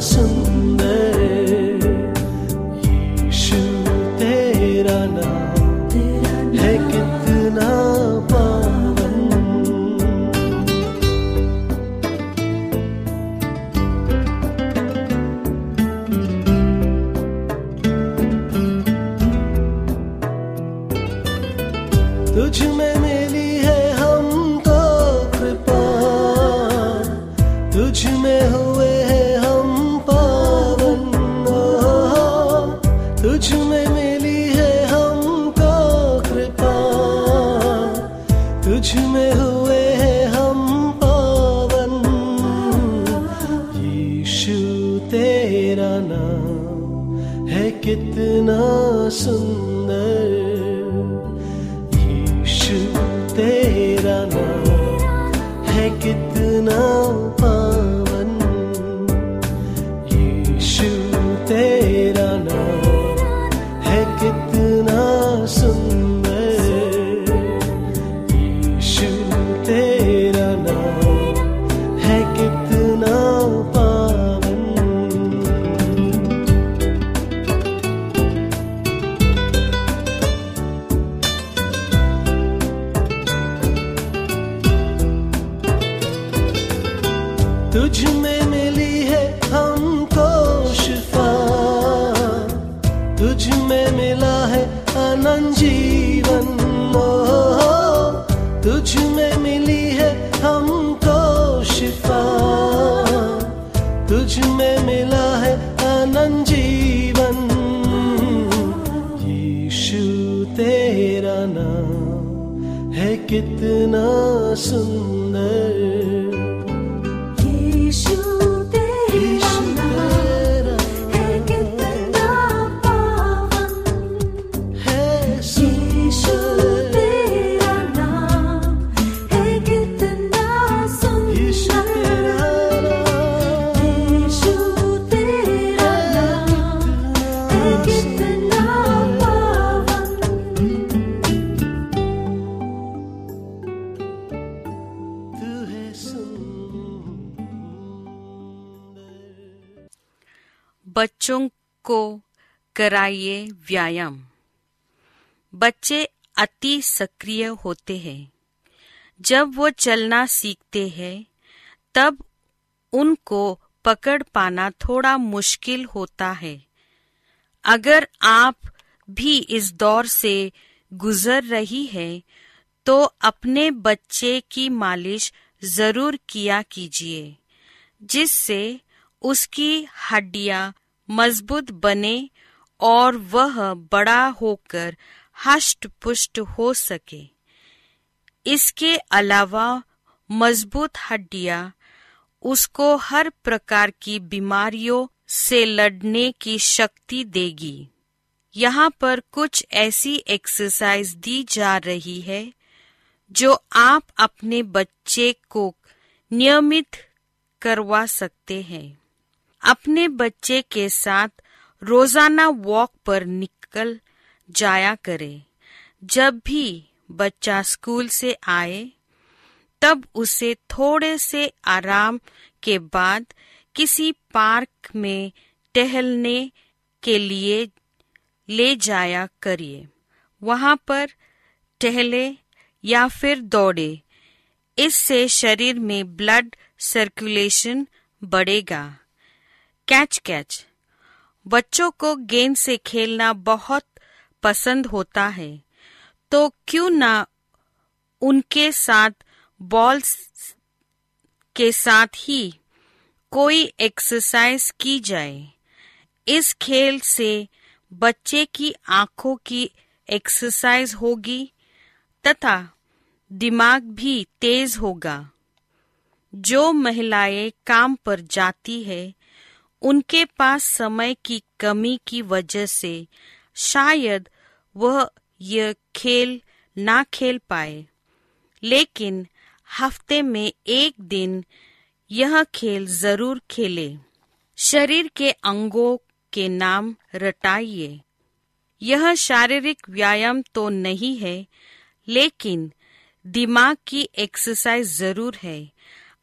कितना कितना कितना सुंदर बच्चों को कराइए व्यायाम। बच्चे अति सक्रिय होते हैं। जब वो चलना सीखते हैं, तब उनको पकड़ पाना थोड़ा मुश्किल होता है। अगर आप भी इस दौर से गुजर रही है तो अपने बच्चे की मालिश ज़रूर किया कीजिए, जिससे उसकी हड्डियाँ मज़बूत बने और वह बड़ा होकर हष्ट पुष्ट हो सके। इसके अलावा मज़बूत हड्डियाँ उसको हर प्रकार की बीमारियों से लड़ने की शक्ति देगी। यहाँ पर कुछ ऐसी एक्सरसाइज दी जा रही है, जो आप अपने बच्चे को नियमित करवा सकते हैं। अपने बच्चे के साथ रोज़ाना वॉक पर निकल जाया करें। जब भी बच्चा स्कूल से आए, तब उसे थोड़े से आराम के बाद किसी पार्क में टहलने के लिए ले जाया करिए। वहाँ पर टहले या फिर दौड़े। इससे शरीर में ब्लड सर्कुलेशन बढ़ेगा। Catch catch. बच्चों को गेंद से खेलना बहुत पसंद होता है। तो क्यों ना उनके साथ बॉल के साथ ही कोई एक्सरसाइज की जाए। इस खेल से बच्चे की आँखों की एक्सरसाइज होगी तथा दिमाग भी तेज होगा। जो महिलाएँ काम पर जाती है उनके पास समय की कमी की वजह से शायद वह यह खेल ना खेल पाए। लेकिन हफ़्ते में एक दिन यह खेल ज़रूर खेले। शरीर के अंगों के नाम रटाइए। यह शारीरिक व्यायाम तो नहीं है, लेकिन दिमाग की एक्सरसाइज ज़रूर है।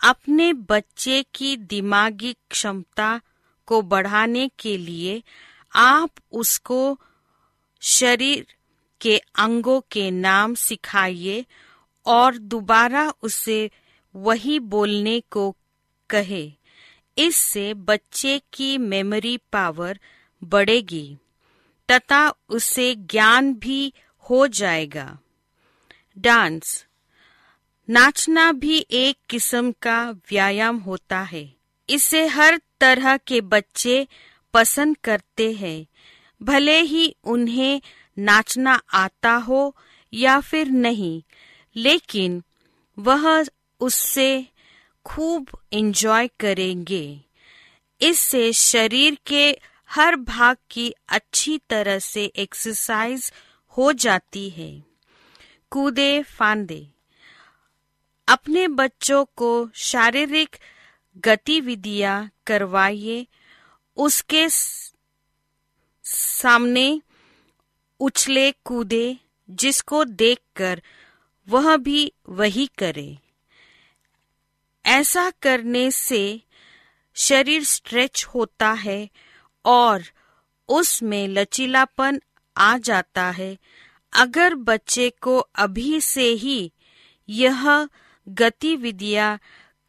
अपने बच्चे की दिमागी क्षमता को बढ़ाने के लिए आप उसको शरीर के अंगों के नाम सिखाइए और दोबारा उसे वही बोलने को कहे। इससे बच्चे की मेमोरी पावर बढ़ेगी, तथा उसे ज्ञान भी हो जाएगा। डांस। नाचना भी एक किस्म का व्यायाम होता है। इसे हर तरह के बच्चे पसंद करते हैं। भले ही उन्हें नाचना आता हो या फिर नहीं, लेकिन वह उससे खूब एंजॉय करेंगे। इससे शरीर के हर भाग की अच्छी तरह से एक्सरसाइज हो जाती है। कूदे फांदे। अपने बच्चों को शारीरिक गतिविधियाँ करवाइए, उसके सामने उछले कूदे, जिसको देखकर वह भी वही करे। ऐसा करने से शरीर स्ट्रेच होता है और उसमें लचीलापन आ जाता है। अगर बच्चे को अभी से ही यह गतिविधियाँ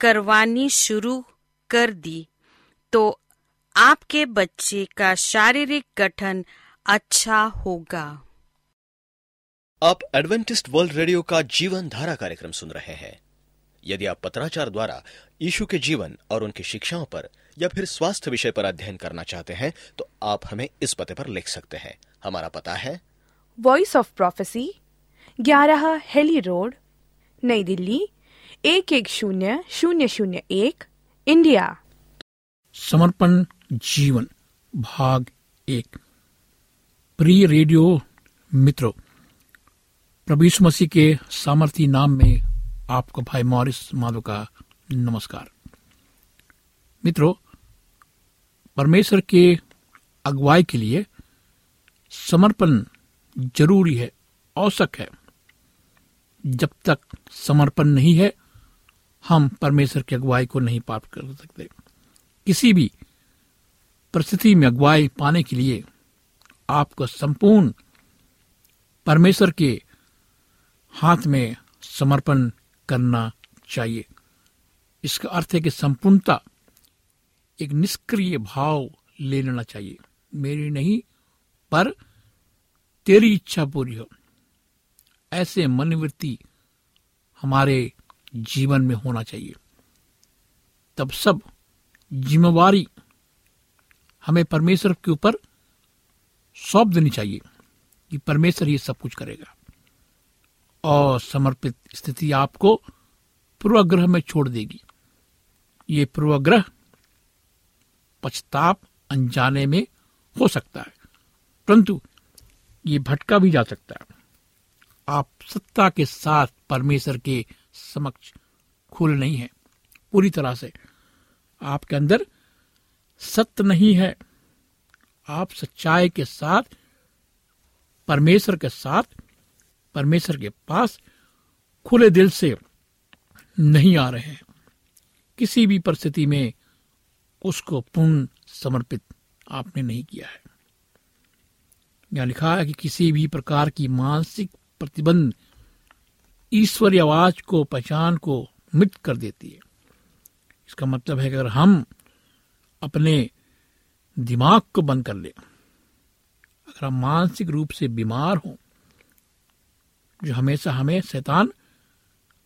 करवानी शुरू कर दी। तो आपके बच्चे का शारीरिक गठन अच्छा होगा। आप एडवेंटिस्ट वर्ल्ड रेडियो का जीवन धारा कार्यक्रम सुन रहे हैं। यदि आप पत्राचार द्वारा यीशु के जीवन और उनकी शिक्षाओं पर या फिर स्वास्थ्य विषय पर अध्ययन करना चाहते हैं तो आप हमें इस पते पर लिख सकते हैं। हमारा पता है। वॉइस ऑफ़ प्रोफेसी ग्यारह हेली रोड नई दिल्ली एक एक शून्य शून्य शून्य एक इंडिया। समर्पण जीवन, भाग एक। प्रिय रेडियो मित्रों, प्रभु मसीह के सामर्थी नाम में आपको भाई मॉरिस माधव का नमस्कार। मित्रों, परमेश्वर के अगुवाई के लिए समर्पण ज़रूरी है, आवश्यक है। जब तक समर्पण नहीं है हम परमेश्वर की अगुवाई को नहीं प्राप्त कर सकते। किसी भी परिस्थिति में अगुवाई पाने के लिए आपको संपूर्ण परमेश्वर के हाथ में समर्पण करना चाहिए। इसका अर्थ है कि संपूर्णता, एक निष्क्रिय भाव ले लेना चाहिए। मेरी नहीं, पर तेरी इच्छा पूरी हो। ऐसे मनोवृत्ति हमारे जीवन में होना चाहिए। तब सब जिम्मेवारी हमें परमेश्वर के ऊपर सौंप देनी चाहिए कि परमेश्वर ही सब कुछ करेगा। और समर्पित स्थिति आपको पूर्वाग्रह में छोड़ देगी। ये पूर्वाग्रह पछताप अनजाने में हो सकता है, परंतु ये भटका भी जा सकता है। आप सत्ता के साथ परमेश्वर के समक्ष खुल नहीं है। पूरी तरह से आपके अंदर सत्य नहीं है। आप सच्चाई के साथ, परमेश्वर के साथ, परमेश्वर के पास खुले दिल से नहीं आ रहे हैं। किसी भी परिस्थिति में उसको पूर्ण समर्पित आपने नहीं किया है। यहाँ लिखा है कि किसी भी प्रकार की मानसिक प्रतिबंध ईश्वरीय आवाज़ को, पहचान को मिट कर देती है। इसका मतलब है कि अगर हम अपने दिमाग को बंद कर ले, अगर हम मानसिक रूप से बीमार हों, जो हमेशा हमें शैतान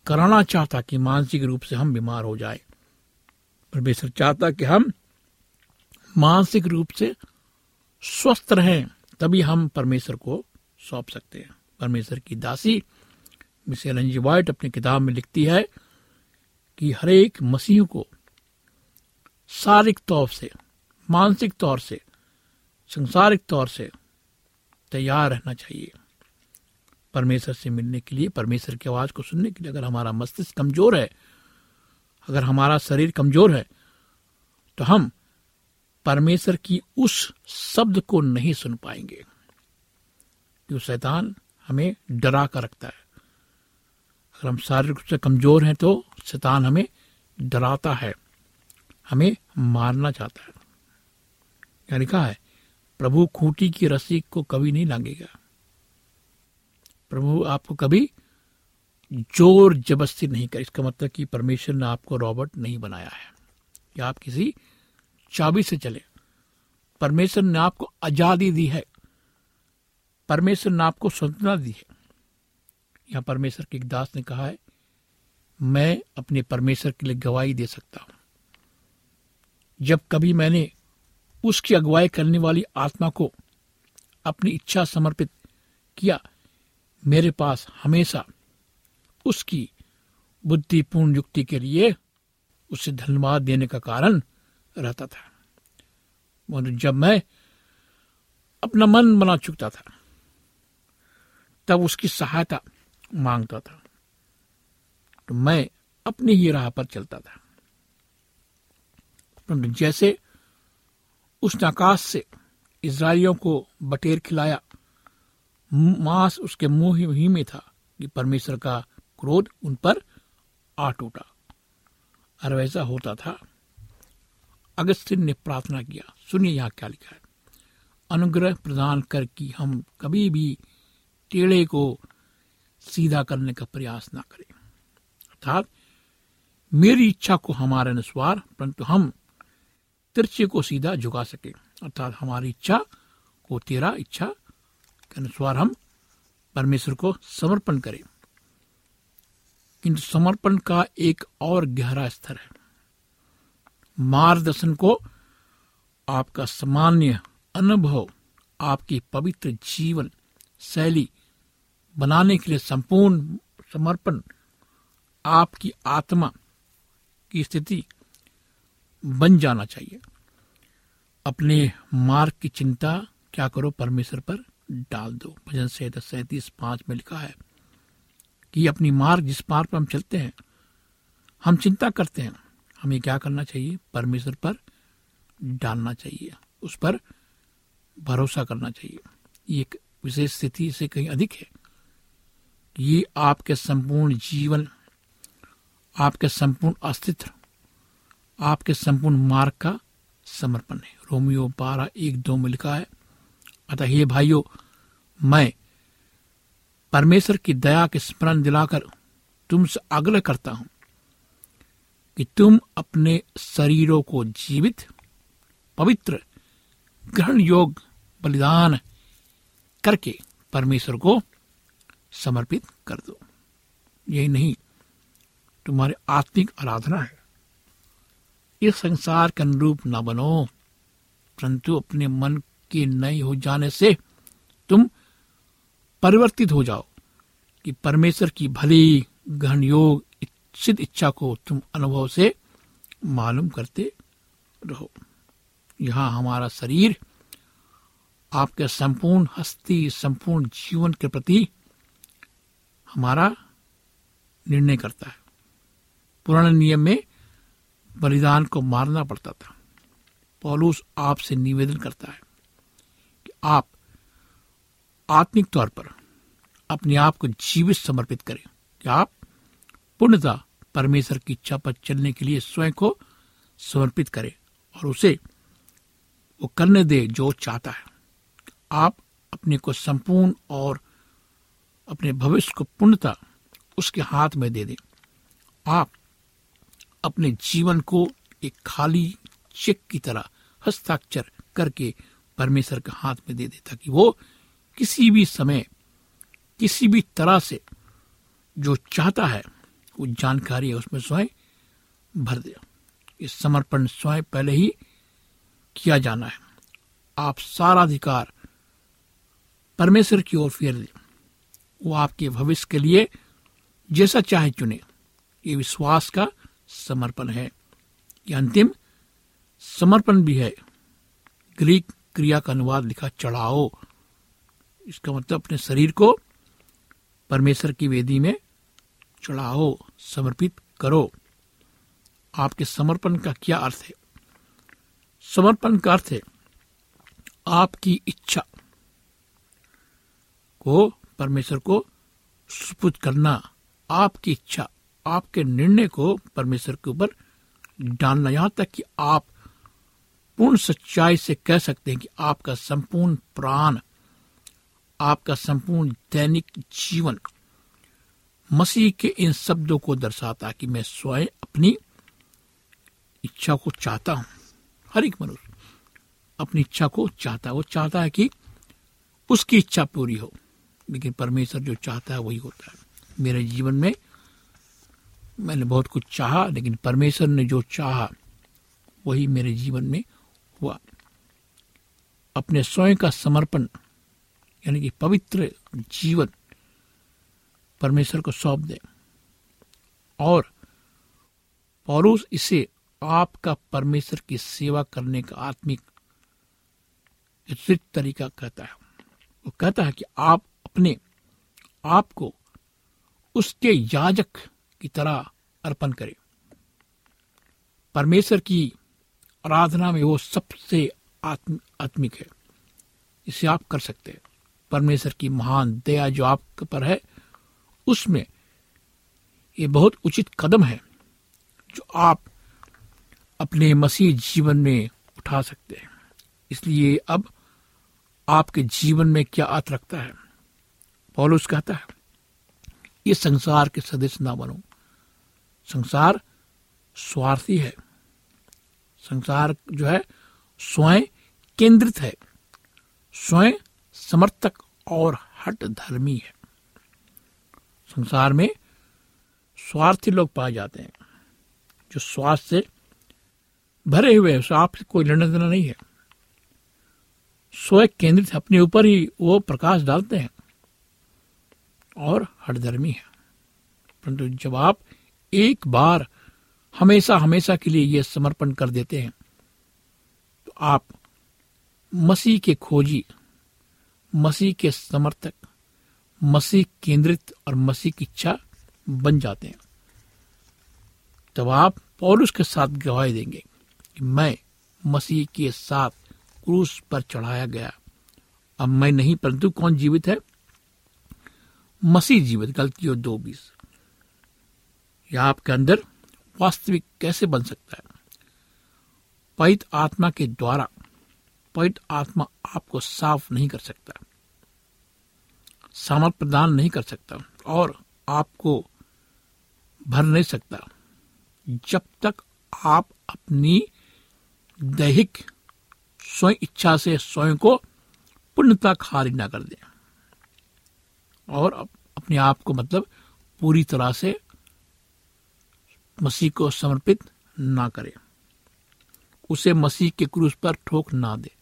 कराना चाहता कि मानसिक रूप से हम बीमार हो जाए, परमेश्वर चाहता कि हम मानसिक रूप से स्वस्थ रहें, तभी हम परमेश्वर को सौंप सकते हैं। परमेश्वर की दासी मिसेल एनजी वाइट अपनी किताब में लिखती है कि हरेक मसीह को शारीरिक तौर से, मानसिक तौर से, संसारिक तौर से तैयार रहना चाहिए। परमेश्वर से मिलने के लिए, परमेश्वर की आवाज़ को सुनने के लिए अगर हमारा मस्तिष्क कमज़ोर है, अगर हमारा शरीर कमज़ोर है तो हम परमेश्वर की उस शब्द को नहीं सुन पाएँगे। क्यों? शैतान हमें डरा कर रखता है। अगर हम शारीरिक रूप से कमज़ोर हैं तो शैतान हमें डराता है, हमें मारना चाहता है। क्या लिखा है, प्रभु खूंटी की रस्सी को कभी नहीं लांगेगा। प्रभु आपको कभी ज़ोर जबरस्ती नहीं कर। इसका मतलब कि परमेश्वर ने आपको रॉबर्ट नहीं बनाया है। कि आप किसी चाबी से चले। परमेश्वर ने आपको आज़ादी दी है। परमेश्वर ने आपको स्वतंत्रता दी है। यहाँ परमेश्वर के एक दास ने कहा है, मैं अपने परमेश्वर के लिए गवाही दे सकता हूँ। जब कभी मैंने उसकी अगुवाई करने वाली आत्मा को अपनी इच्छा समर्पित किया, मेरे पास हमेशा उसकी बुद्धिपूर्ण युक्ति के लिए उसे धन्यवाद देने का कारण रहता था। जब मैं अपना मन बना चुकता था, तब उसकी सहायता माँगता था। तो मैं अपनी ही राह पर चलता था। परंतु जैसे उसने आकाश से इसराइलियों को बटेर खिलाया, मांस उसके मुँह ही में था कि परमेश्वर का क्रोध उन पर आ टूटा। और वैसा होता था। अगस्तिन ने प्रार्थना किया, सुनिए यहाँ क्या लिखा है। अनुग्रह प्रदान कर कि हम कभी भी टेढ़े को सीधा करने का प्रयास ना करें। अर्थात, मेरी इच्छा को हमारे अनुसार, परंतु हम तिरछे को सीधा झुका सके। अर्थात, हमारी इच्छा को तेरा इच्छा के अनुसार हम परमेश्वर को समर्पण करें। किंतु समर्पण का एक और गहरा स्तर है। मार्गदर्शन को आपका सामान्य अनुभव, आपकी पवित्र जीवन शैली बनाने के लिए संपूर्ण समर्पण आपकी आत्मा की स्थिति बन जाना चाहिए। अपने मार्ग की चिंता क्या करो परमेश्वर पर? डाल दो। भजन से सैतीस, पाँच में लिखा है कि अपनी मार्ग जिस मार्ग पर हम चलते हैं, हम चिंता करते हैं, हमें क्या करना चाहिए? परमेश्वर पर डालना चाहिए। उस पर भरोसा करना चाहिए। ये एक विशेष स्थिति से कहीं अधिक है। ये आपके संपूर्ण जीवन, आपके संपूर्ण अस्तित्व, आपके संपूर्ण मार्ग का समर्पण है। रोमियो बारह एक दो में लिखा है, अतः हे भाइयों, मैं परमेश्वर की दया के स्मरण दिलाकर तुमसे आग्रह करता हूँ कि तुम अपने शरीरों को जीवित, पवित्र, ग्रहण योग, बलिदान करके परमेश्वर को समर्पित कर दो। यही नहीं, तुम्हारी आत्मिक आराधना है। इस संसार के अनुरूप न बनो, परंतु अपने मन के नए हो जाने से तुम परिवर्तित हो जाओ कि परमेश्वर की भली गहन योग, इच्छित इच्छा को तुम अनुभव से मालूम करते रहो। यहाँ हमारा शरीर आपके संपूर्ण हस्ती, संपूर्ण जीवन के प्रति हमारा निर्णय करता है। पुराने नियम में बलिदान को मारना पड़ता था। पौलुस आपसे निवेदन करता है कि आप आत्मिक तौर पर अपने आप को जीवित समर्पित करें। कि आप पूर्णतः परमेश्वर की इच्छा पर चलने के लिए स्वयं को समर्पित करें और उसे वो करने दे जो चाहता है। आप अपने को संपूर्ण और अपने भविष्य को पूर्णता उसके हाथ में दे दें। आप अपने जीवन को एक खाली चेक की तरह हस्ताक्षर करके परमेश्वर के हाथ में दे दे, ताकि वो किसी भी समय, किसी भी तरह से जो चाहता है, वो जानकारी है उसमें स्वयं भर दे। इस समर्पण स्वयं पहले ही किया जाना है। आप सारा अधिकार परमेश्वर की ओर फेर दें। वो आपके भविष्य के लिए जैसा चाहे चुने। ये विश्वास का समर्पण है। ये अंतिम समर्पण भी है। ग्रीक क्रिया का अनुवाद लिखा, चढ़ाओ। इसका मतलब अपने शरीर को परमेश्वर की वेदी में चढ़ाओ, समर्पित करो। आपके समर्पण का क्या अर्थ है? समर्पण का अर्थ है आपकी इच्छा को परमेश्वर को सुपुत करना, आपकी इच्छा, आपके निर्णय को परमेश्वर के ऊपर डालना। यहाँ तक कि आप पूर्ण सच्चाई से कह सकते हैं कि आपका संपूर्ण प्राण, आपका संपूर्ण दैनिक जीवन मसीह के इन शब्दों को दर्शाता कि मैं स्वयं अपनी इच्छा को चाहता हूँ। हर एक मनुष्य अपनी इच्छा को चाहता है। वो चाहता है कि उसकी इच्छा पूरी हो। लेकिन परमेश्वर जो चाहता है वही होता है। मेरे जीवन में मैंने बहुत कुछ चाहा, लेकिन परमेश्वर ने जो चाहा, वही मेरे जीवन में हुआ। अपने स्वयं का समर्पण, यानी कि पवित्र जीवन, परमेश्वर को सौंप दे। और पौरुष इसे आपका परमेश्वर की सेवा करने का आत्मिक तरीका कहता है। वो कहता है कि आप अपने आप को उसके याजक की तरह अर्पण करें। परमेश्वर की आराधना में वो सबसे आत्म, आत्मिक है। इसे आप कर सकते हैं। परमेश्वर की महान दया जो आप पर है उसमें ये बहुत उचित कदम है जो आप अपने मसीह जीवन में उठा सकते हैं। इसलिए अब आपके जीवन में क्या अर्थ रखता है? पौलुस कहता है, ये संसार के सदस्य ना बनो। संसार स्वार्थी है। संसार जो है, स्वयं केंद्रित है। स्वयं समर्थक और हट धर्मी है। संसार में स्वार्थी लोग पाए जाते हैं। जो स्वार्थ से भरे हुए हैं आपसे कोई लेना देना नहीं है। स्वयं केंद्रित अपने ऊपर ही वो प्रकाश डालते हैं। और हटधर्मी है। परंतु जब आप एक बार हमेशा हमेशा के लिए यह समर्पण कर देते हैं तो आप मसीह के खोजी, मसीह के समर्थक, मसीह केंद्रित और मसीह की इच्छा बन जाते हैं। तब आप पौलुस के साथ गवाही देंगे कि मैं मसीह के साथ क्रूस पर चढ़ाया गया। अब मैं नहीं, परंतु कौन जीवित है? मसीह जीवित, गलती और दो बीस। यह आपके अंदर वास्तविक कैसे बन सकता है? पवित आत्मा के द्वारा पवित आत्मा आपको साफ़ नहीं कर सकता। सामर्थ प्रदान नहीं कर सकता और आपको भर नहीं सकता। जब तक आप अपनी दैहिक स्वयं इच्छा से स्वयं को पूर्णता खारिज ना कर दें। और अपने आप को मतलब पूरी तरह से मसीह को समर्पित ना करें। उसे मसीह के क्रूस पर ठोक ना दे।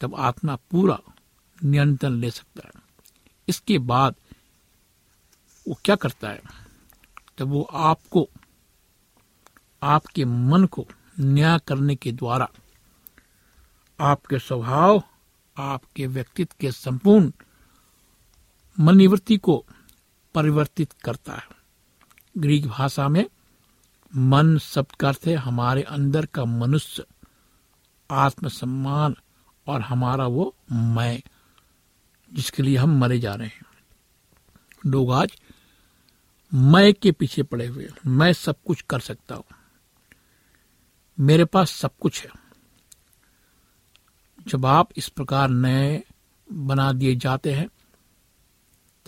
तब आत्मा पूरा नियंत्रण ले सकता है। इसके बाद वो क्या करता है? तब वो आपको, आपके मन को न्याय करने के द्वारा आपके स्वभाव, आपके व्यक्तित्व के संपूर्ण मनोवृत्ति को परिवर्तित करता है। ग्रीक भाषा में, मन शब्द का अर्थ है हमारे अंदर का मनुष्य, आत्मसम्मान और हमारा वो मैं, जिसके लिए हम मरे जा रहे हैं। लोग आज मैं के पीछे पड़े हुए मैं सब कुछ कर सकता हूँ। मेरे पास सब कुछ है। जब आप इस प्रकार नए बना दिए जाते हैं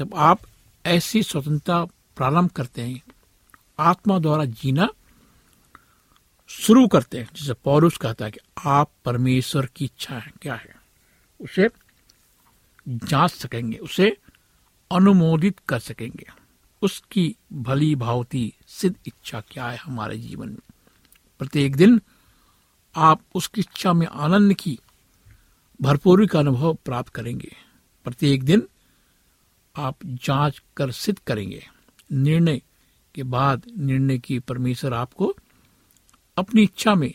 तब आप ऐसी स्वतंत्रता प्रारंभ करते हैं, आत्मा द्वारा जीना शुरू करते हैं, जिसे पौरुष कहता है कि आप परमेश्वर की इच्छा है, क्या है? उसे जाँच सकेंगे, उसे अनुमोदित कर सकेंगे। उसकी भली भावती सिद्ध इच्छा क्या है हमारे जीवन में? प्रत्येक दिन आप उसकी इच्छा में आनंद की भरपूरी का अनुभव प्राप्त करेंगे। प्रत्येक दिन आप जाँच कर सिद्ध करेंगे। निर्णय के बाद निर्णय की परमेश्वर आपको अपनी इच्छा में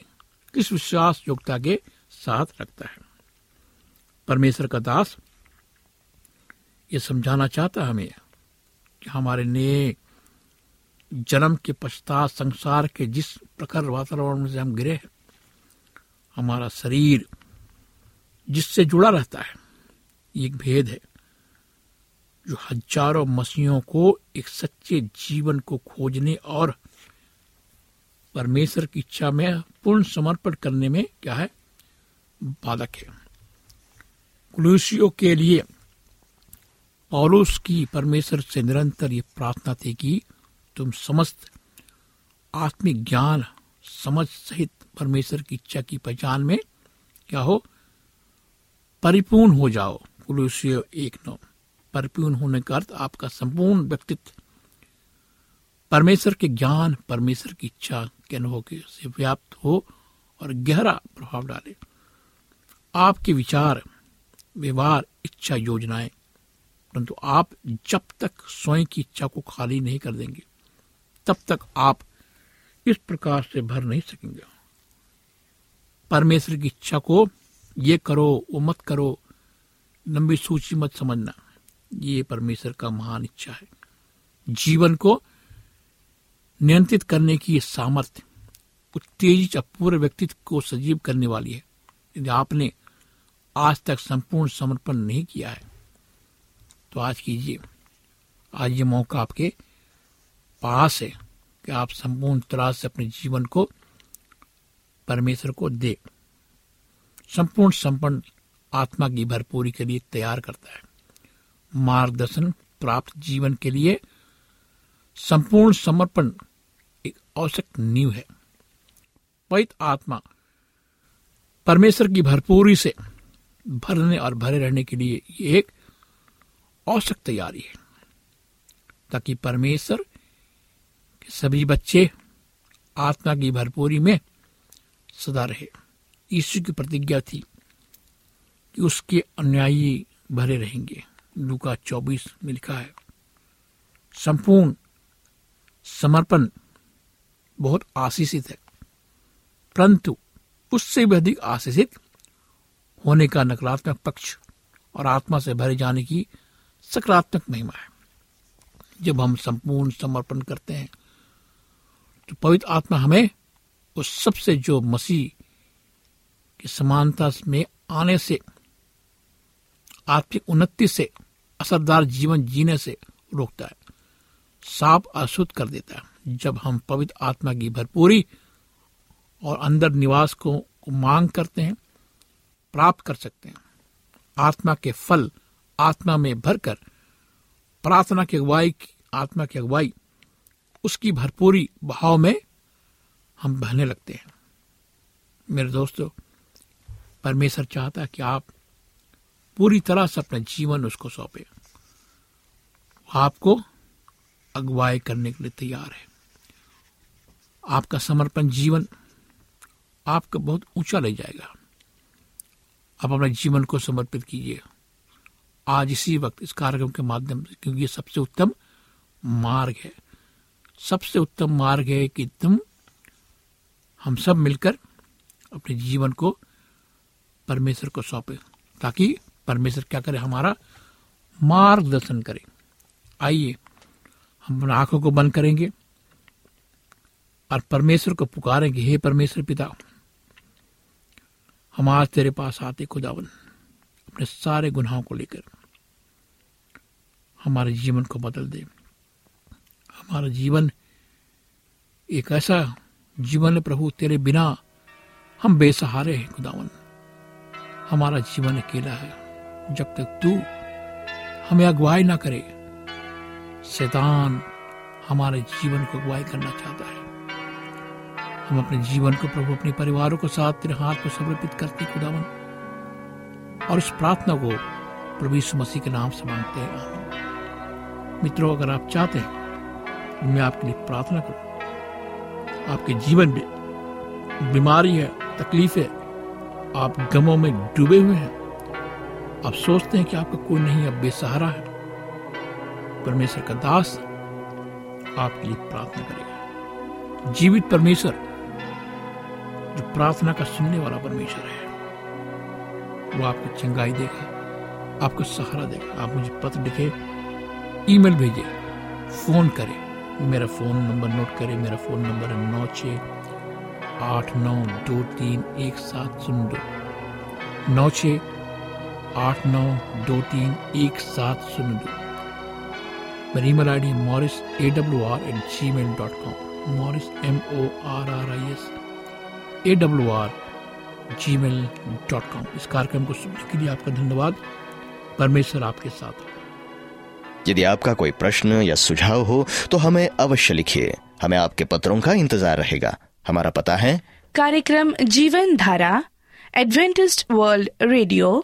किस विश्वास योग्यता के साथ रखता है। परमेश्वर का दास ये समझाना चाहता है हमें कि हमारे नए जन्म के पश्चात संसार के जिस प्रखर वातावरण में से हम गिरे हैं, हमारा शरीर जिससे जुड़ा रहता है, ये एक भेद है। जो हज़ारों मसीहों को एक सच्चे जीवन को खोजने और परमेश्वर की इच्छा में पूर्ण समर्पण करने में क्या है? बाधक है। कुलूसियों के लिए पौलुस की परमेश्वर से निरंतर ये प्रार्थना थी कि तुम समस्त आत्मिक ज्ञान, समझ सहित परमेश्वर की इच्छा की पहचान में क्या हो? परिपूर्ण हो जाओ। कुलूसियो एक नौ। परिपूर्ण होने का अर्थ आपका संपूर्ण व्यक्तित्व, परमेश्वर के ज्ञान, परमेश्वर की इच्छा के अनुभव के से व्याप्त हो और गहरा प्रभाव डाले। आपके विचार, व्यवहार, इच्छा, योजनाएँ, परंतु आप जब तक स्वयं की इच्छा को खाली नहीं कर देंगे, तब तक आप इस प्रकार से भर नहीं सकेंगे। परमेश्वर की इच्छा को ये करो, वो मत करो, लंबी सूची मत समझना। ये परमेश्वर का महान इच्छा है। जीवन को नियंत्रित करने की सामर्थ्य उत्तेजित अपूर्व व्यक्तित्व को सजीव करने वाली है। यदि आपने आज तक संपूर्ण समर्पण नहीं किया है तो आज कीजिए। आज ये मौका आपके पास है कि आप संपूर्ण तरह से अपने जीवन को परमेश्वर को दे। संपूर्ण संपन्न आत्मा की भरपूरी के लिए तैयार करता है। मार्गदर्शन प्राप्त जीवन के लिए संपूर्ण समर्पण एक आवश्यक नींव है। पवित्र आत्मा परमेश्वर की भरपूरी से भरने और भरे रहने के लिए एक आवश्यक तैयारी है, ताकि परमेश्वर के सभी बच्चे आत्मा की भरपूरी में सदा रहे। यीशु की प्रतिज्ञा थी कि उसके अनुयायी भरे रहेंगे। लूका चौबीस में लिखा है। संपूर्ण समर्पण बहुत आशीषित है। परंतु उससे भी अधिक आशीषित होने का नकारात्मक पक्ष और आत्मा से भरे जाने की सकारात्मक महिमा है। जब हम संपूर्ण समर्पण करते हैं तो पवित्र आत्मा हमें उस सबसे जो मसीह की समानता में आने से, आत्मिक उन्नति से असरदार जीवन जीने से रोकता है। साफ़ अशुद्ध कर देता है। जब हम पवित्र आत्मा की भरपूरी और अंदर निवास को, मांग करते हैं प्राप्त कर सकते हैं। आत्मा के फल आत्मा में भरकर प्रार्थना की अगुवाई आत्मा की अगुवाई उसकी भरपूरी भाव में हम बहने लगते हैं। मेरे दोस्तों परमेश्वर चाहता है कि आप पूरी तरह से अपना जीवन उसको सौंपे। आपको अगुवाई करने के लिए तैयार है। आपका समर्पण जीवन आपको बहुत ऊँचा ले जाएगा। आप अपने जीवन को समर्पित कीजिए। आज इसी वक्त, इस कार्यक्रम के माध्यम से, क्योंकि ये सबसे उत्तम मार्ग है। सबसे उत्तम मार्ग है कि तुम, हम सब मिलकर अपने जीवन को परमेश्वर को सौंपे, ताकि परमेश्वर क्या करे? हमारा मार्गदर्शन करे। आइए, हम अपनी आँखों को बंद करेंगे और परमेश्वर को पुकारेंगे, हे परमेश्वर पिता, हम आज तेरे पास आते खुदावन, अपने सारे गुनाहों को लेकर। हमारे जीवन को बदल दे। हमारा जीवन एक ऐसा जीवन है प्रभु, तेरे बिना हम बेसहारे हैं खुदावन। हमारा जीवन अकेला है। जब तक तू हमें अगुवाई ना करे, शैतान हमारे जीवन को अगुवाई करना चाहता है। हम अपने जीवन को प्रभु अपने परिवारों के साथ, तेरे हाथ को समर्पित करते खुदावन। और इस प्रार्थना को प्रभु यीशु मसीह के नाम से मांगते हैं मित्रों, अगर आप चाहते हैं, मैं आपके लिए प्रार्थना करूँ। आपके जीवन में बीमारी है, तकलीफ़ है, आप गमों में डूबे हुए हैं आप सोचते हैं कि आपका कोई नहीं अब बेसहारा है। परमेश्वर का दास आपके लिए प्रार्थना करेगा। जीवित परमेश्वर, जो प्रार्थना का सुनने वाला परमेश्वर है, वो आपको चंगाई देगा, आपको सहारा देगा। आप मुझे पत्र लिखे, ईमेल भेजे, फ़ोन करें। मेरा फ़ोन नंबर नोट करें, मेरा फ़ोन नंबर है नौ छ आठ नौ दो तीन एक सात शून्य दो। नौ छ आठ नौ दो तीन एक सात शून्य दो। मेरी email I D Morris A W R at Gmail dot com Morris M O R R I S A W R Gmail dot com इस कार्यक्रम को सुनने के लिए आपका धन्यवाद। परमेश्वर आपके साथ यदि आपका कोई प्रश्न या सुझाव हो तो हमें अवश्य लिखिए। हमें आपके पत्रों का इंतज़ार रहेगा। हमारा पता है कार्यक्रम Jeevan Dhara Adventist World Radio